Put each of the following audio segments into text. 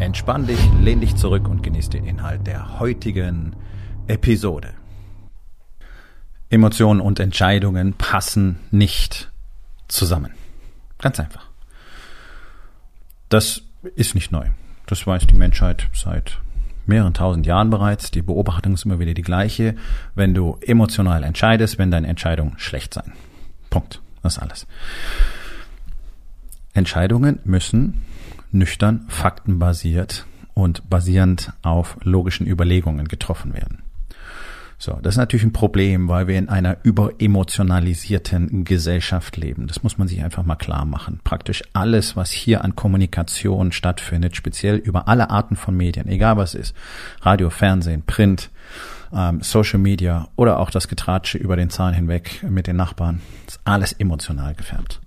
Entspann dich, lehn dich zurück und genieß den Inhalt der heutigen Episode. Emotionen und Entscheidungen passen nicht zusammen. Ganz einfach. Das ist nicht neu. Das weiß die Menschheit seit mehreren tausend Jahren bereits. Die Beobachtung ist immer wieder die gleiche. Wenn du emotional entscheidest, wenn deine Entscheidungen schlecht sein. Punkt. Das ist alles. Entscheidungen müssen nüchtern, faktenbasiert und basierend auf logischen Überlegungen getroffen werden. So, das ist natürlich ein Problem, weil wir in einer überemotionalisierten Gesellschaft leben. Das muss man sich einfach mal klar machen. Praktisch alles, was hier an Kommunikation stattfindet, speziell über alle Arten von Medien, egal was ist, Radio, Fernsehen, Print, ähm, Social Media oder auch das Getratsche über den Zahn hinweg mit den Nachbarn, ist alles emotional gefärbt.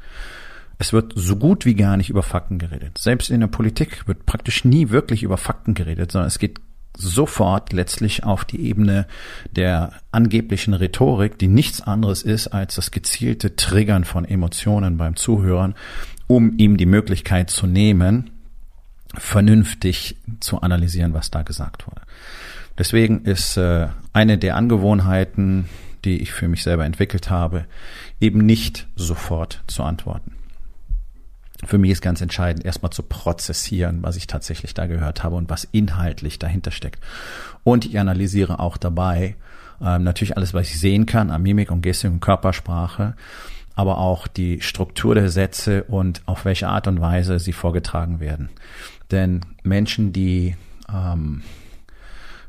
Es wird so gut wie gar nicht über Fakten geredet. Selbst in der Politik wird praktisch nie wirklich über Fakten geredet, sondern es geht sofort letztlich auf die Ebene der angeblichen Rhetorik, die nichts anderes ist als das gezielte Triggern von Emotionen beim Zuhören, um ihm die Möglichkeit zu nehmen, vernünftig zu analysieren, was da gesagt wurde. Deswegen ist äh, eine der Angewohnheiten, die ich für mich selber entwickelt habe, eben nicht sofort zu antworten für mich ist ganz entscheidend, erstmal zu prozessieren, was ich tatsächlich da gehört habe und was inhaltlich dahinter steckt. Und ich analysiere auch dabei ähm, natürlich alles, was ich sehen kann an Mimik und Gestik und Körpersprache, aber auch die Struktur der Sätze und auf welche Art und Weise sie vorgetragen werden. Denn Menschen, die ähm,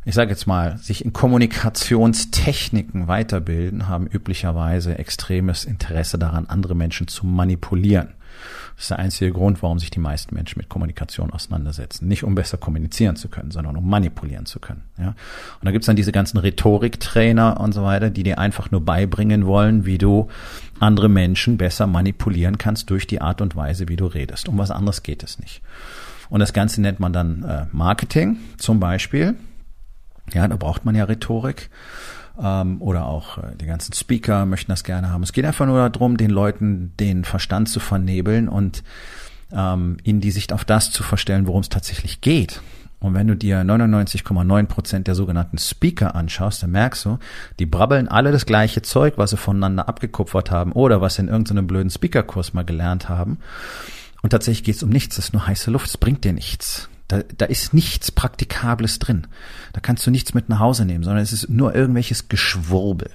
ich sage jetzt mal, sich in Kommunikationstechniken weiterbilden, haben üblicherweise extremes Interesse daran, andere Menschen zu manipulieren. Das ist der einzige Grund, warum sich die meisten Menschen mit Kommunikation auseinandersetzen. Nicht um besser kommunizieren zu können, sondern um manipulieren zu können. Ja? Und da gibt's dann diese ganzen Rhetoriktrainer und so weiter, die dir einfach nur beibringen wollen, wie du andere Menschen besser manipulieren kannst durch die Art und Weise, wie du redest. Um was anderes geht es nicht. Und das Ganze nennt man dann äh, Marketing zum Beispiel. Ja, da braucht man ja Rhetorik ähm, oder auch äh, die ganzen Speaker möchten das gerne haben. Es geht einfach nur darum, den Leuten den Verstand zu vernebeln und ähm, ihnen die Sicht auf das zu verstellen, worum es tatsächlich geht. Und wenn du dir 99,9 Prozent der sogenannten Speaker anschaust, dann merkst du, die brabbeln alle das gleiche Zeug, was sie voneinander abgekupfert haben oder was sie in irgendeinem blöden Speakerkurs mal gelernt haben. Und tatsächlich geht es um nichts, das ist nur heiße Luft, es bringt dir nichts. Da, da ist nichts Praktikables drin. Da kannst du nichts mit nach Hause nehmen, sondern es ist nur irgendwelches Geschwurbel.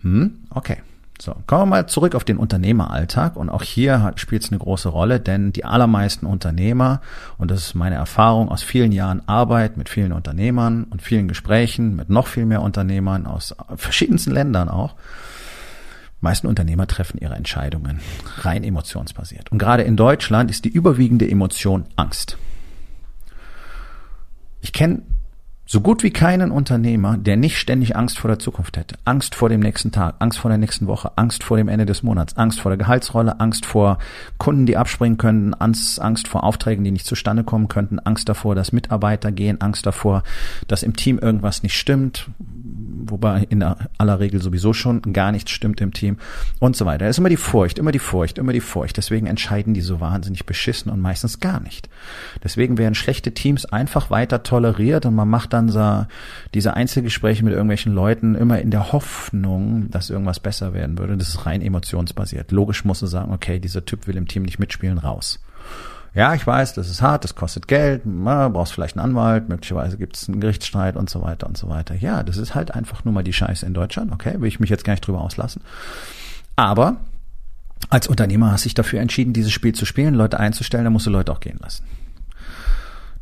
Hm? Okay. So, kommen wir mal zurück auf den Unternehmeralltag und auch hier spielt es eine große Rolle, denn die allermeisten Unternehmer, und das ist meine Erfahrung aus vielen Jahren Arbeit mit vielen Unternehmern und vielen Gesprächen mit noch viel mehr Unternehmern aus verschiedensten Ländern auch, meisten Unternehmer treffen ihre Entscheidungen rein emotionsbasiert. Und gerade in Deutschland ist die überwiegende Emotion Angst. Ich kenne so gut wie keinen Unternehmer, der nicht ständig Angst vor der Zukunft hätte. Angst vor dem nächsten Tag, Angst vor der nächsten Woche, Angst vor dem Ende des Monats, Angst vor der Gehaltsrolle, Angst vor Kunden, die abspringen könnten, Angst, Angst vor Aufträgen, die nicht zustande kommen könnten, Angst davor, dass Mitarbeiter gehen, Angst davor, dass im Team irgendwas nicht stimmt, wobei in aller Regel sowieso schon gar nichts stimmt im Team und so weiter. Es ist immer die Furcht, immer die Furcht, immer die Furcht. Deswegen entscheiden die so wahnsinnig beschissen und meistens gar nicht. Deswegen werden schlechte Teams einfach weiter toleriert und man macht dann so diese Einzelgespräche mit irgendwelchen Leuten immer in der Hoffnung, dass irgendwas besser werden würde. Das ist rein emotionsbasiert. Logisch musst du sagen, okay, dieser Typ will im Team nicht mitspielen, raus. Ja, ich weiß, das ist hart, das kostet Geld, na, brauchst vielleicht einen Anwalt, möglicherweise gibt es einen Gerichtsstreit und so weiter und so weiter. Ja, das ist halt einfach nur mal die Scheiße in Deutschland, okay, will ich mich jetzt gar nicht drüber auslassen. Aber als Unternehmer hast du dich dafür entschieden, dieses Spiel zu spielen, Leute einzustellen, dann musst du Leute auch gehen lassen.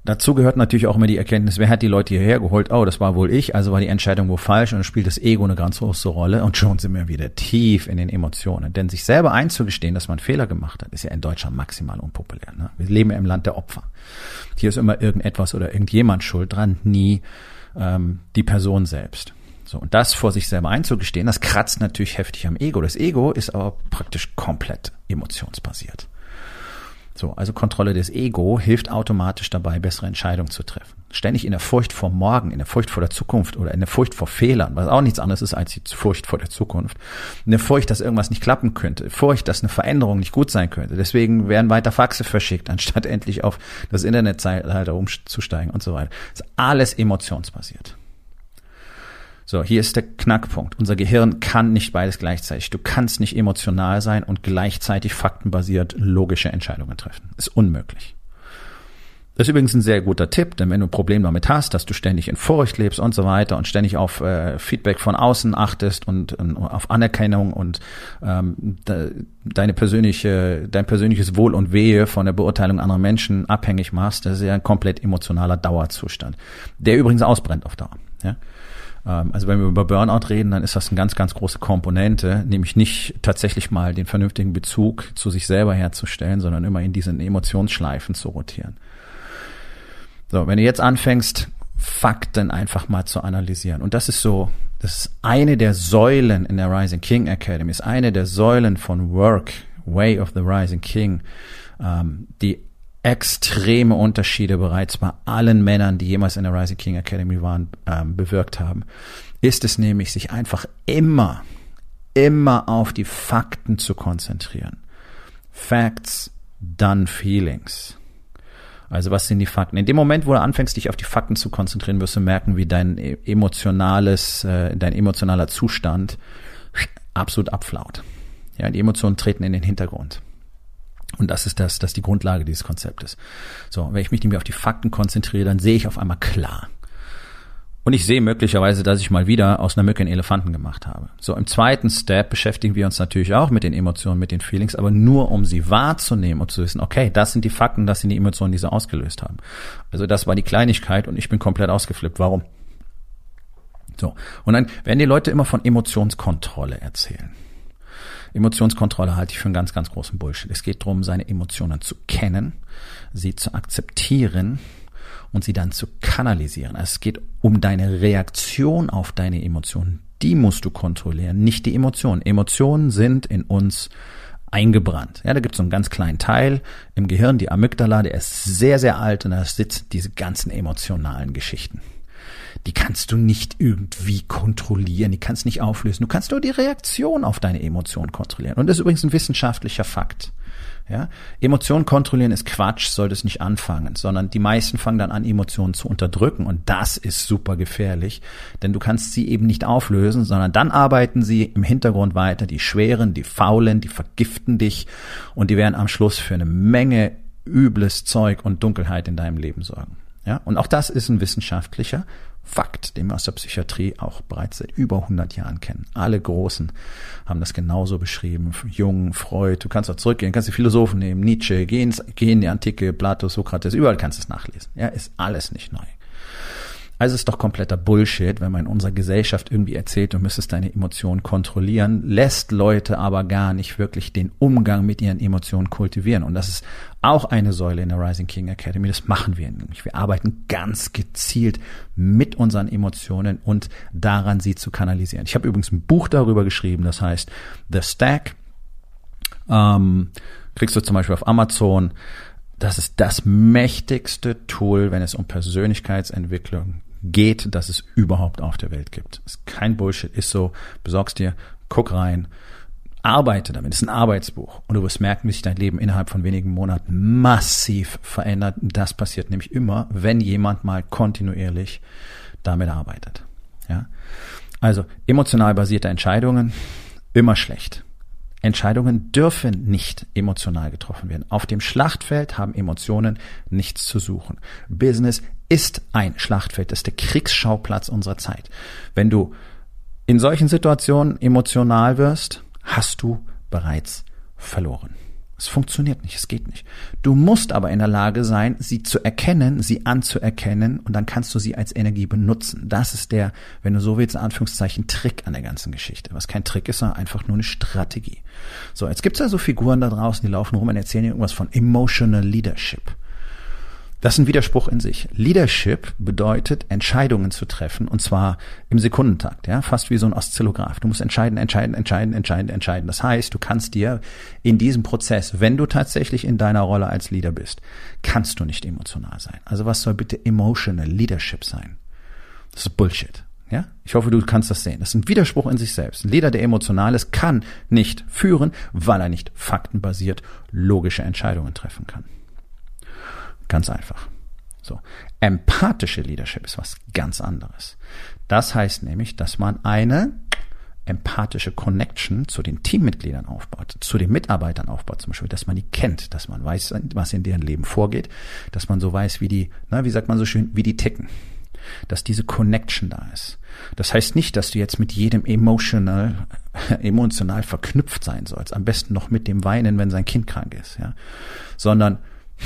Dazu gehört natürlich auch immer die Erkenntnis, wer hat die Leute hierher geholt? Oh, das war wohl ich, also war die Entscheidung wohl falsch und spielt das Ego eine ganz große Rolle und schon sind wir wieder tief in den Emotionen. Denn sich selber einzugestehen, dass man Fehler gemacht hat, ist ja in Deutschland maximal unpopulär. Ne? Wir leben ja im Land der Opfer. Hier ist immer irgendetwas oder irgendjemand schuld dran, nie ähm, die Person selbst. So, und das vor sich selber einzugestehen, das kratzt natürlich heftig am Ego. Das Ego ist aber praktisch komplett emotionsbasiert. So, also Kontrolle des Ego hilft automatisch dabei, bessere Entscheidungen zu treffen. Ständig in der Furcht vor morgen, in der Furcht vor der Zukunft oder in der Furcht vor Fehlern, was auch nichts anderes ist als die Furcht vor der Zukunft. Eine Furcht, dass irgendwas nicht klappen könnte. Furcht, dass eine Veränderung nicht gut sein könnte. Deswegen werden weiter Faxe verschickt, anstatt endlich auf das Internetzeitalter umzusteigen und so weiter. Das ist alles emotionsbasiert. So, hier ist der Knackpunkt. Unser Gehirn kann nicht beides gleichzeitig. Du kannst nicht emotional sein und gleichzeitig faktenbasiert logische Entscheidungen treffen. Ist unmöglich. Das ist übrigens ein sehr guter Tipp, denn wenn du ein Problem damit hast, dass du ständig in Furcht lebst und so weiter und ständig auf äh, Feedback von außen achtest und, und auf Anerkennung und ähm, de, deine persönliche, dein persönliches Wohl und Wehe von der Beurteilung anderer Menschen abhängig machst, das ist ja ein komplett emotionaler Dauerzustand, der übrigens ausbrennt auf Dauer. Ja? Ähm, also wenn wir über Burnout reden, dann ist das eine ganz, ganz große Komponente, nämlich nicht tatsächlich mal den vernünftigen Bezug zu sich selber herzustellen, sondern immer in diesen Emotionsschleifen zu rotieren. So, wenn du jetzt anfängst, Fakten einfach mal zu analysieren, und das ist so, das ist eine der Säulen in der Rising King Academy, ist eine der Säulen von Work, Way of the Rising King, ähm, die extreme Unterschiede bereits bei allen Männern, die jemals in der Rising King Academy waren, ähm, bewirkt haben, ist es nämlich, sich einfach immer, immer auf die Fakten zu konzentrieren. Facts, done feelings. Also was sind die Fakten? In dem Moment, wo du anfängst, dich auf die Fakten zu konzentrieren, wirst du merken, wie dein e-, emotionales, äh, dein emotionaler Zustand absolut abflaut. Ja, die Emotionen treten in den Hintergrund. Und das ist das, das ist die Grundlage dieses Konzeptes. So, wenn ich mich nämlich auf die Fakten konzentriere, dann sehe ich auf einmal klar. Und ich sehe möglicherweise, dass ich mal wieder aus einer Mücke einen Elefanten gemacht habe. So, im zweiten Step beschäftigen wir uns natürlich auch mit den Emotionen, mit den Feelings, aber nur um sie wahrzunehmen und zu wissen, okay, das sind die Fakten, das sind die Emotionen, die sie ausgelöst haben. Also das war die Kleinigkeit und ich bin komplett ausgeflippt. Warum? So. Und dann werden die Leute immer von Emotionskontrolle erzählen. Emotionskontrolle halte ich für einen ganz, ganz großen Bullshit. Es geht darum, seine Emotionen zu kennen, sie zu akzeptieren und sie dann zu kanalisieren. Also es geht um deine Reaktion auf deine Emotionen. Die musst du kontrollieren, nicht die Emotionen. Emotionen sind in uns eingebrannt. Ja, da gibt es so einen ganz kleinen Teil im Gehirn, die Amygdala, der ist sehr, sehr alt und da sitzen diese ganzen emotionalen Geschichten die kannst du nicht irgendwie kontrollieren, die kannst nicht auflösen. Du kannst nur die Reaktion auf deine Emotionen kontrollieren. Und das ist übrigens ein wissenschaftlicher Fakt. Ja, Emotionen kontrollieren ist Quatsch, sollte es nicht anfangen, sondern die meisten fangen dann an, Emotionen zu unterdrücken und das ist super gefährlich, denn du kannst sie eben nicht auflösen, sondern dann arbeiten sie im Hintergrund weiter, die schweren, die faulen, die vergiften dich und die werden am Schluss für eine Menge übles Zeug und Dunkelheit in deinem Leben sorgen. Ja, und auch das ist ein wissenschaftlicher Fakt, den wir aus der Psychiatrie auch bereits seit über 100 Jahren kennen. Alle Großen haben das genauso beschrieben. Jung, Freud, du kannst auch zurückgehen, kannst die Philosophen nehmen, Nietzsche, geh, ins, geh in die Antike, Plato, Sokrates, überall kannst du es nachlesen. Ja, ist alles nicht neu. Also ist doch kompletter Bullshit, wenn man in unserer Gesellschaft irgendwie erzählt, du müsstest deine Emotionen kontrollieren, lässt Leute aber gar nicht wirklich den Umgang mit ihren Emotionen kultivieren. Und das ist auch eine Säule in der Rising King Academy. Das machen wir nämlich. Wir arbeiten ganz gezielt mit unseren Emotionen und daran, sie zu kanalisieren. Ich habe übrigens ein Buch darüber geschrieben, das heißt The Stack. Ähm, kriegst du zum Beispiel auf Amazon. Das ist das mächtigste Tool, wenn es um Persönlichkeitsentwicklung geht, dass es überhaupt auf der Welt gibt. Ist kein Bullshit, ist so. Besorgst dir, guck rein, arbeite damit. ist ein Arbeitsbuch und du wirst merken, wie sich dein Leben innerhalb von wenigen Monaten massiv verändert. Das passiert nämlich immer, wenn jemand mal kontinuierlich damit arbeitet. Ja, also emotional basierte Entscheidungen immer schlecht. Entscheidungen dürfen nicht emotional getroffen werden. Auf dem Schlachtfeld haben Emotionen nichts zu suchen. Business ist ein Schlachtfeld, ist der Kriegsschauplatz unserer Zeit. Wenn du in solchen Situationen emotional wirst, hast du bereits verloren. Es funktioniert nicht, es geht nicht. Du musst aber in der Lage sein, sie zu erkennen, sie anzuerkennen und dann kannst du sie als Energie benutzen. Das ist der, wenn du so willst, Anführungszeichen Trick an der ganzen Geschichte. Was kein Trick ist, sondern einfach nur eine Strategie. So, jetzt gibt's ja so Figuren da draußen, die laufen rum und erzählen irgendwas von Emotional Leadership. Das ist ein Widerspruch in sich. Leadership bedeutet, Entscheidungen zu treffen, und zwar im Sekundentakt, ja, fast wie so ein Oszillograph. Du musst entscheiden, entscheiden, entscheiden, entscheiden, entscheiden. Das heißt, du kannst dir in diesem Prozess, wenn du tatsächlich in deiner Rolle als Leader bist, kannst du nicht emotional sein. Also was soll bitte emotional Leadership sein? Das ist Bullshit. Ja? Ich hoffe, du kannst das sehen. Das ist ein Widerspruch in sich selbst. Ein Leader, der emotional ist, kann nicht führen, weil er nicht faktenbasiert logische Entscheidungen treffen kann. Ganz einfach. So. Empathische Leadership ist was ganz anderes. Das heißt nämlich, dass man eine empathische Connection zu den Teammitgliedern aufbaut, zu den Mitarbeitern aufbaut, zum Beispiel, dass man die kennt, dass man weiß, was in deren Leben vorgeht, dass man so weiß, wie die, na, wie sagt man so schön, wie die ticken, dass diese Connection da ist. Das heißt nicht, dass du jetzt mit jedem emotional, emotional verknüpft sein sollst, am besten noch mit dem Weinen, wenn sein Kind krank ist, ja, sondern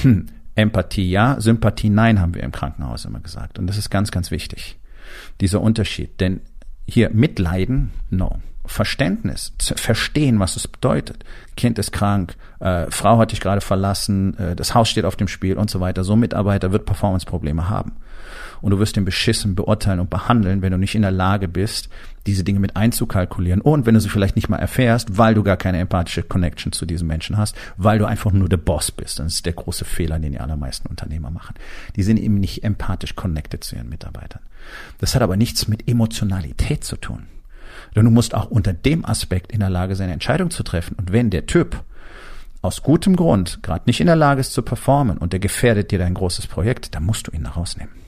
hm, Empathie ja, Sympathie nein, haben wir im Krankenhaus immer gesagt. Und das ist ganz, ganz wichtig. Dieser Unterschied. Denn hier Mitleiden, no. Verständnis, verstehen, was es bedeutet. Kind ist krank, äh, Frau hat dich gerade verlassen, äh, das Haus steht auf dem Spiel und so weiter. So ein Mitarbeiter wird Performance-Probleme haben und du wirst ihn beschissen beurteilen und behandeln, wenn du nicht in der Lage bist, diese Dinge mit einzukalkulieren und wenn du sie vielleicht nicht mal erfährst, weil du gar keine empathische Connection zu diesem Menschen hast, weil du einfach nur der Boss bist. Das ist der große Fehler, den die allermeisten Unternehmer machen. Die sind eben nicht empathisch connected zu ihren Mitarbeitern. Das hat aber nichts mit Emotionalität zu tun. Denn du musst auch unter dem Aspekt in der Lage sein, Entscheidung zu treffen. Und wenn der Typ aus gutem Grund gerade nicht in der Lage ist zu performen und der gefährdet dir dein großes Projekt, dann musst du ihn da rausnehmen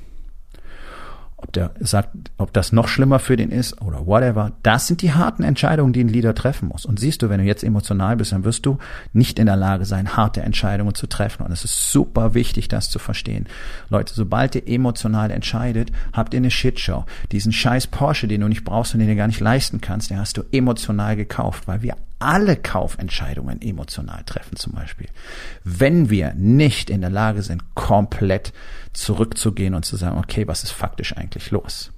ob der sagt, ob das noch schlimmer für den ist oder whatever. Das sind die harten Entscheidungen, die ein Leader treffen muss. Und siehst du, wenn du jetzt emotional bist, dann wirst du nicht in der Lage sein, harte Entscheidungen zu treffen. Und es ist super wichtig, das zu verstehen. Leute, sobald ihr emotional entscheidet, habt ihr eine Shitshow. Diesen scheiß Porsche, den du nicht brauchst und den du gar nicht leisten kannst, den hast du emotional gekauft, weil wir alle Kaufentscheidungen emotional treffen zum Beispiel. Wenn wir nicht in der Lage sind, komplett zurückzugehen und zu sagen, okay, was ist faktisch eigentlich los?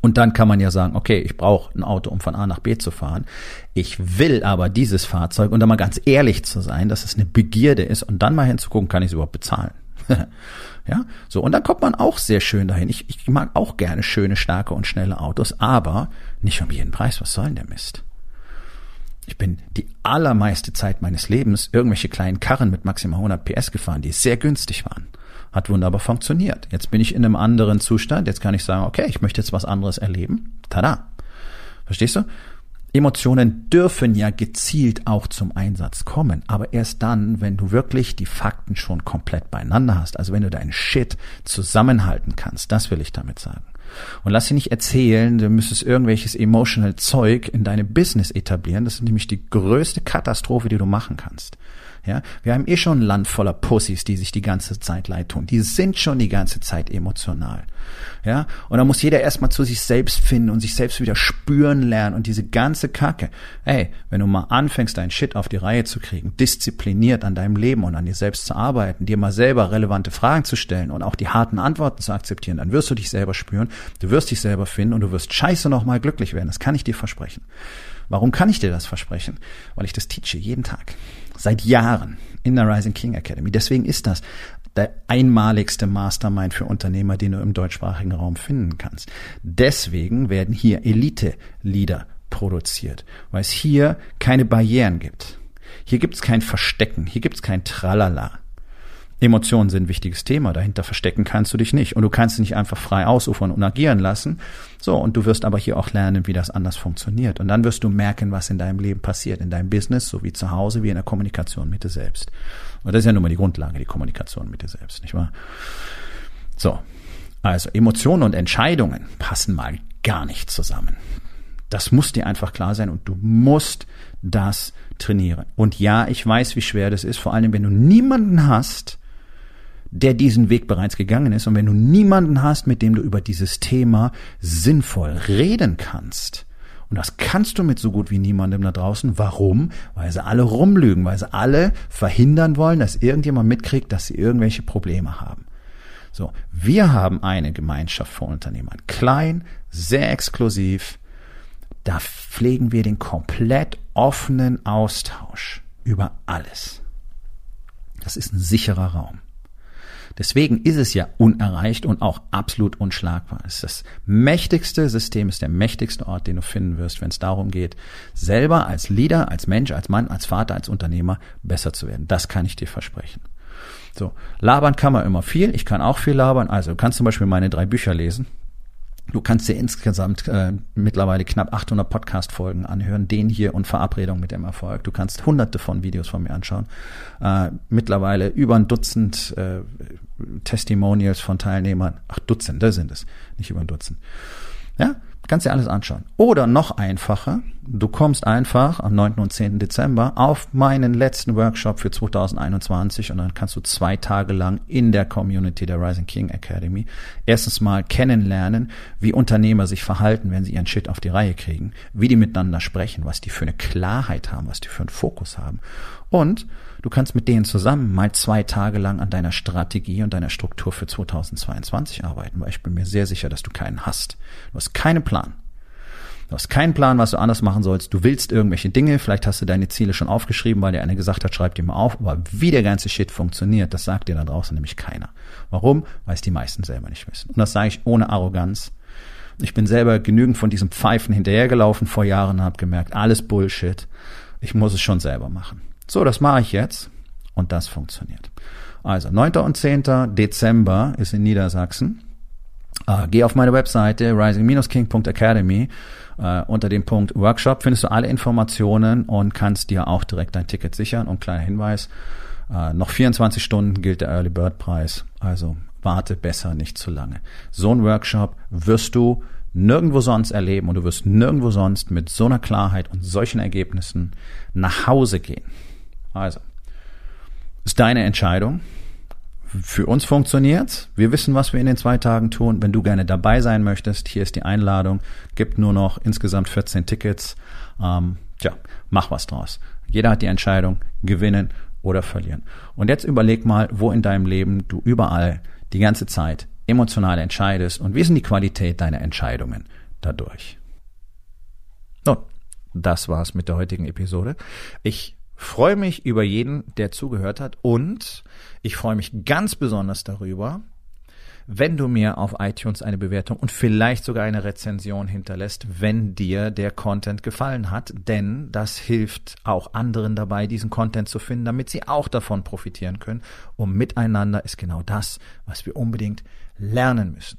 Und dann kann man ja sagen, okay, ich brauche ein Auto, um von A nach B zu fahren. Ich will aber dieses Fahrzeug, und da mal ganz ehrlich zu sein, dass es eine Begierde ist und dann mal hinzugucken, kann ich es überhaupt bezahlen? ja, so. Und dann kommt man auch sehr schön dahin. Ich, ich mag auch gerne schöne, starke und schnelle Autos, aber nicht um jeden Preis. Was soll denn der Mist? Ich bin die allermeiste Zeit meines Lebens irgendwelche kleinen Karren mit maximal 100 PS gefahren, die sehr günstig waren. Hat wunderbar funktioniert. Jetzt bin ich in einem anderen Zustand. Jetzt kann ich sagen, okay, ich möchte jetzt was anderes erleben. Tada. Verstehst du? Emotionen dürfen ja gezielt auch zum Einsatz kommen, aber erst dann, wenn du wirklich die Fakten schon komplett beieinander hast, also wenn du deinen Shit zusammenhalten kannst, das will ich damit sagen. Und lass sie nicht erzählen, du müsstest irgendwelches emotional Zeug in deinem Business etablieren. Das ist nämlich die größte Katastrophe, die du machen kannst. Ja, wir haben eh schon ein Land voller Pussys, die sich die ganze Zeit leid tun. Die sind schon die ganze Zeit emotional. Ja, und da muss jeder erstmal zu sich selbst finden und sich selbst wieder spüren lernen und diese ganze Kacke. Ey, wenn du mal anfängst, dein Shit auf die Reihe zu kriegen, diszipliniert an deinem Leben und an dir selbst zu arbeiten, dir mal selber relevante Fragen zu stellen und auch die harten Antworten zu akzeptieren, dann wirst du dich selber spüren, du wirst dich selber finden und du wirst scheiße nochmal glücklich werden. Das kann ich dir versprechen. Warum kann ich dir das versprechen? Weil ich das teache jeden Tag. Seit Jahren in der Rising King Academy. Deswegen ist das der einmaligste Mastermind für Unternehmer, den du im deutschsprachigen Raum finden kannst. Deswegen werden hier Elite-Leader produziert, weil es hier keine Barrieren gibt. Hier gibt es kein Verstecken, hier gibt es kein Tralala. Emotionen sind ein wichtiges Thema, dahinter verstecken kannst du dich nicht. Und du kannst dich nicht einfach frei ausufern und agieren lassen. So, und du wirst aber hier auch lernen, wie das anders funktioniert. Und dann wirst du merken, was in deinem Leben passiert, in deinem Business, so wie zu Hause, wie in der Kommunikation mit dir selbst. Und das ist ja nun mal die Grundlage, die Kommunikation mit dir selbst, nicht wahr? So. Also, Emotionen und Entscheidungen passen mal gar nicht zusammen. Das muss dir einfach klar sein und du musst das trainieren. Und ja, ich weiß, wie schwer das ist, vor allem wenn du niemanden hast, der diesen Weg bereits gegangen ist. Und wenn du niemanden hast, mit dem du über dieses Thema sinnvoll reden kannst, und das kannst du mit so gut wie niemandem da draußen. Warum? Weil sie alle rumlügen, weil sie alle verhindern wollen, dass irgendjemand mitkriegt, dass sie irgendwelche Probleme haben. So, wir haben eine Gemeinschaft von Unternehmern. Klein, sehr exklusiv. Da pflegen wir den komplett offenen Austausch über alles. Das ist ein sicherer Raum. Deswegen ist es ja unerreicht und auch absolut unschlagbar. Es ist das mächtigste System, ist der mächtigste Ort, den du finden wirst, wenn es darum geht, selber als Leader, als Mensch, als Mann, als Vater, als Unternehmer besser zu werden. Das kann ich dir versprechen. So, labern kann man immer viel. Ich kann auch viel labern. Also, du kannst zum Beispiel meine drei Bücher lesen. Du kannst dir insgesamt äh, mittlerweile knapp 800 Podcast-Folgen anhören, den hier und Verabredung mit dem Erfolg. Du kannst hunderte von Videos von mir anschauen. Äh, mittlerweile über ein Dutzend äh, Testimonials von Teilnehmern. Ach, Dutzende sind es, nicht über ein Dutzend. Ja, kannst dir alles anschauen. Oder noch einfacher, du kommst einfach am 9. und 10. Dezember auf meinen letzten Workshop für 2021 und dann kannst du zwei Tage lang in der Community der Rising King Academy erstens mal kennenlernen, wie Unternehmer sich verhalten, wenn sie ihren Shit auf die Reihe kriegen, wie die miteinander sprechen, was die für eine Klarheit haben, was die für einen Fokus haben. Und du kannst mit denen zusammen mal zwei Tage lang an deiner Strategie und deiner Struktur für 2022 arbeiten, weil ich bin mir sehr sicher, dass du keinen hast. Du hast keinen Plan. Du hast keinen Plan, was du anders machen sollst. Du willst irgendwelche Dinge. Vielleicht hast du deine Ziele schon aufgeschrieben, weil dir einer gesagt hat, schreib die mal auf. Aber wie der ganze Shit funktioniert, das sagt dir da draußen nämlich keiner. Warum? Weil es die meisten selber nicht wissen. Und das sage ich ohne Arroganz. Ich bin selber genügend von diesem Pfeifen hinterhergelaufen vor Jahren und habe gemerkt, alles Bullshit. Ich muss es schon selber machen. So, das mache ich jetzt. Und das funktioniert. Also 9. und 10. Dezember ist in Niedersachsen. Uh, geh auf meine Webseite rising-king.academy. Uh, unter dem Punkt Workshop findest du alle Informationen und kannst dir auch direkt dein Ticket sichern. Und kleiner Hinweis, uh, noch 24 Stunden gilt der Early Bird Preis. Also warte besser nicht zu lange. So ein Workshop wirst du nirgendwo sonst erleben und du wirst nirgendwo sonst mit so einer Klarheit und solchen Ergebnissen nach Hause gehen. Also, ist deine Entscheidung. Für uns funktioniert's. Wir wissen, was wir in den zwei Tagen tun. Wenn du gerne dabei sein möchtest, hier ist die Einladung. Gibt nur noch insgesamt 14 Tickets. Ähm, tja, mach was draus. Jeder hat die Entscheidung, gewinnen oder verlieren. Und jetzt überleg mal, wo in deinem Leben du überall die ganze Zeit emotional entscheidest und wie ist denn die Qualität deiner Entscheidungen dadurch. Nun, das war's mit der heutigen Episode. Ich freue mich über jeden, der zugehört hat und ich freue mich ganz besonders darüber, wenn du mir auf iTunes eine Bewertung und vielleicht sogar eine Rezension hinterlässt, wenn dir der Content gefallen hat, denn das hilft auch anderen dabei, diesen Content zu finden, damit sie auch davon profitieren können. Und miteinander ist genau das, was wir unbedingt lernen müssen.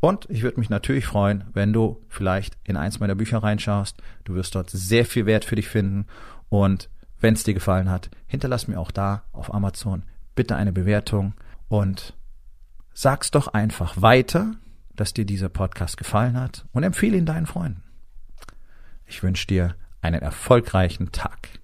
Und ich würde mich natürlich freuen, wenn du vielleicht in eins meiner Bücher reinschaust. Du wirst dort sehr viel Wert für dich finden und wenn es dir gefallen hat, hinterlass mir auch da auf Amazon bitte eine Bewertung und sag's doch einfach weiter, dass dir dieser Podcast gefallen hat und empfehle ihn deinen Freunden. Ich wünsche dir einen erfolgreichen Tag.